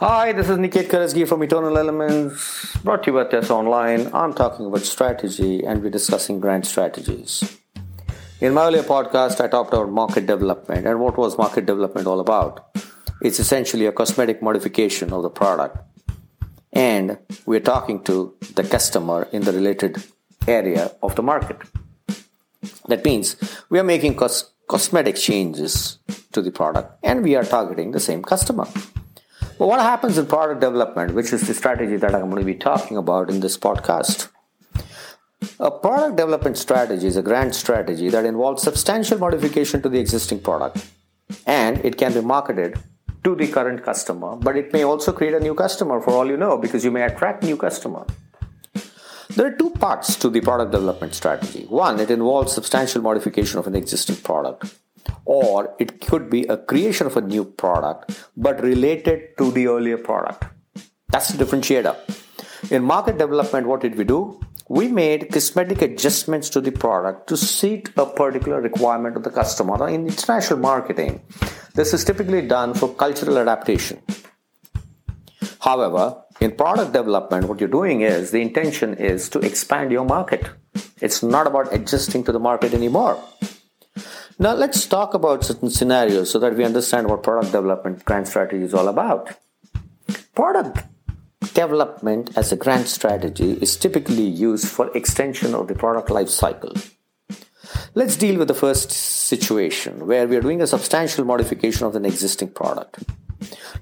Hi, this is Niket Karajagi from Eternal Elements, brought to you by Tess Online. I'm talking about strategy and we're discussing brand strategies. In my earlier podcast, I talked about market development and what was market development all about. It's essentially a cosmetic modification of the product. And we're talking to the customer in the related area of the market. That means we are making cos- cosmetic changes to the product and we are targeting the same customer. What happens in product development, which is the strategy that I'm going to be talking about in this podcast? A product development strategy is a grand strategy that involves substantial modification to the existing product. And it can be marketed to the current customer, but it may also create a new customer for all you know because you may attract new customer. There are two parts to the product development strategy. One, it involves substantial modification of an existing product or it could be a creation of a new product but related to the earlier product. That's the differentiator. In market development, what did we do? We made cosmetic adjustments to the product to suit a particular requirement of the customer. In international marketing, this is typically done for cultural adaptation. However, in product development, what you're doing is the intention is to expand your market. It's not about adjusting to the market anymore. Now let's talk about certain scenarios so that we understand what product development grand strategy is all about. Product development as a grand strategy is typically used for extension of the product life cycle. Let's deal with the first situation where we are doing a substantial modification of an existing product.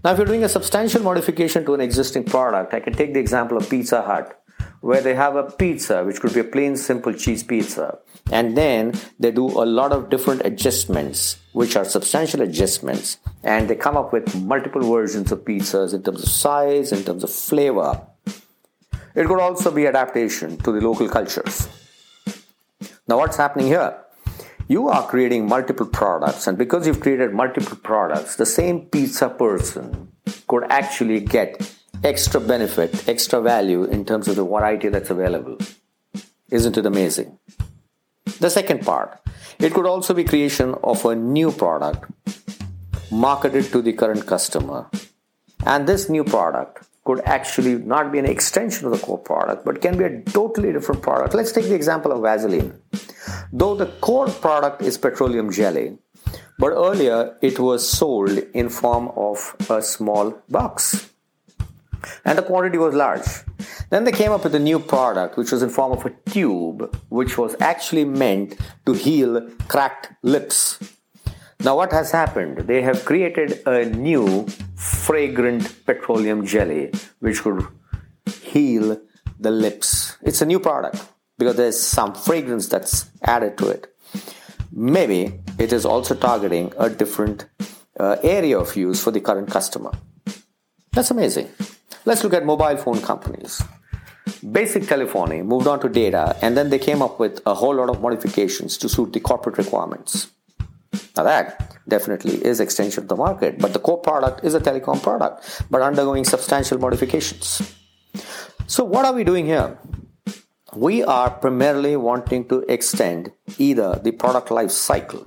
Now, if you're doing a substantial modification to an existing product, I can take the example of Pizza Hut where they have a pizza, which could be a plain simple cheese pizza. And then they do a lot of different adjustments, which are substantial adjustments. And they come up with multiple versions of pizzas in terms of size, in terms of flavor. It could also be adaptation to the local cultures. Now, what's happening here? You are creating multiple products, and because you've created multiple products, the same pizza person could actually get extra benefit, extra value in terms of the variety that's available. Isn't it amazing? The second part, it could also be creation of a new product marketed to the current customer. And this new product could actually not be an extension of the core product, but can be a totally different product. Let's take the example of Vaseline. Though the core product is petroleum jelly, but earlier it was sold in form of a small box and the quantity was large. Then they came up with a new product which was in form of a tube which was actually meant to heal cracked lips. Now what has happened? They have created a new fragrant petroleum jelly which could heal the lips. It's a new product because there's some fragrance that's added to it. Maybe it is also targeting a different uh, area of use for the current customer. That's amazing. Let's look at mobile phone companies. Basic telephony moved on to data, and then they came up with a whole lot of modifications to suit the corporate requirements. Now, that definitely is extension of the market, but the core product is a telecom product, but undergoing substantial modifications. So, what are we doing here? We are primarily wanting to extend either the product life cycle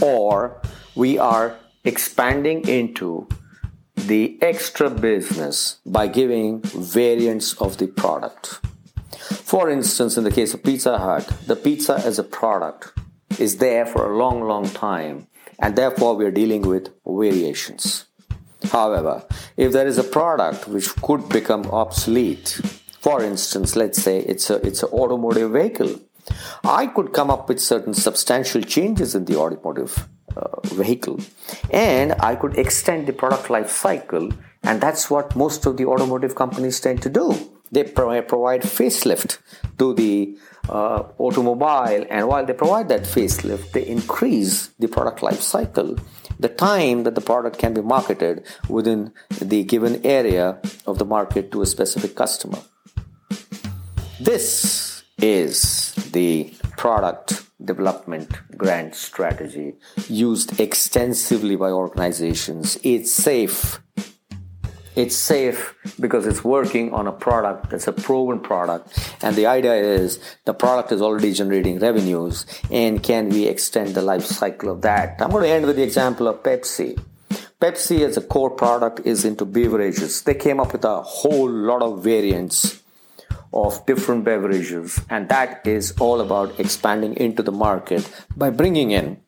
or we are expanding into the extra business by giving variants of the product. For instance, in the case of Pizza Hut, the pizza as a product is there for a long, long time, and therefore we are dealing with variations. However, if there is a product which could become obsolete, for instance, let's say it's a it's an automotive vehicle, I could come up with certain substantial changes in the automotive vehicle and I could extend the product life cycle and that's what most of the automotive companies tend to do they provide facelift to the uh, automobile, and while they provide that facelift, they increase the product life cycle, the time that the product can be marketed within the given area of the market to a specific customer. This is the product development grand strategy used extensively by organizations. It's safe. It's safe because it's working on a product that's a proven product. And the idea is the product is already generating revenues and can we extend the life cycle of that? I'm going to end with the example of pepsi. Pepsi as a core product is into beverages. They came up with a whole lot of variants of different beverages and that is all about expanding into the market by bringing in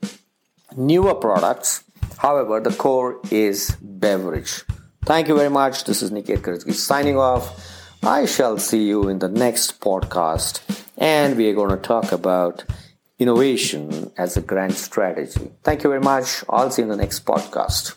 newer products however the core is beverage Thank you very much. This is Niket Karajagi signing off. I shall see you in the next podcast, and we are going to talk about innovation as a grand strategy. Thank you very much. I'll see you in the next podcast.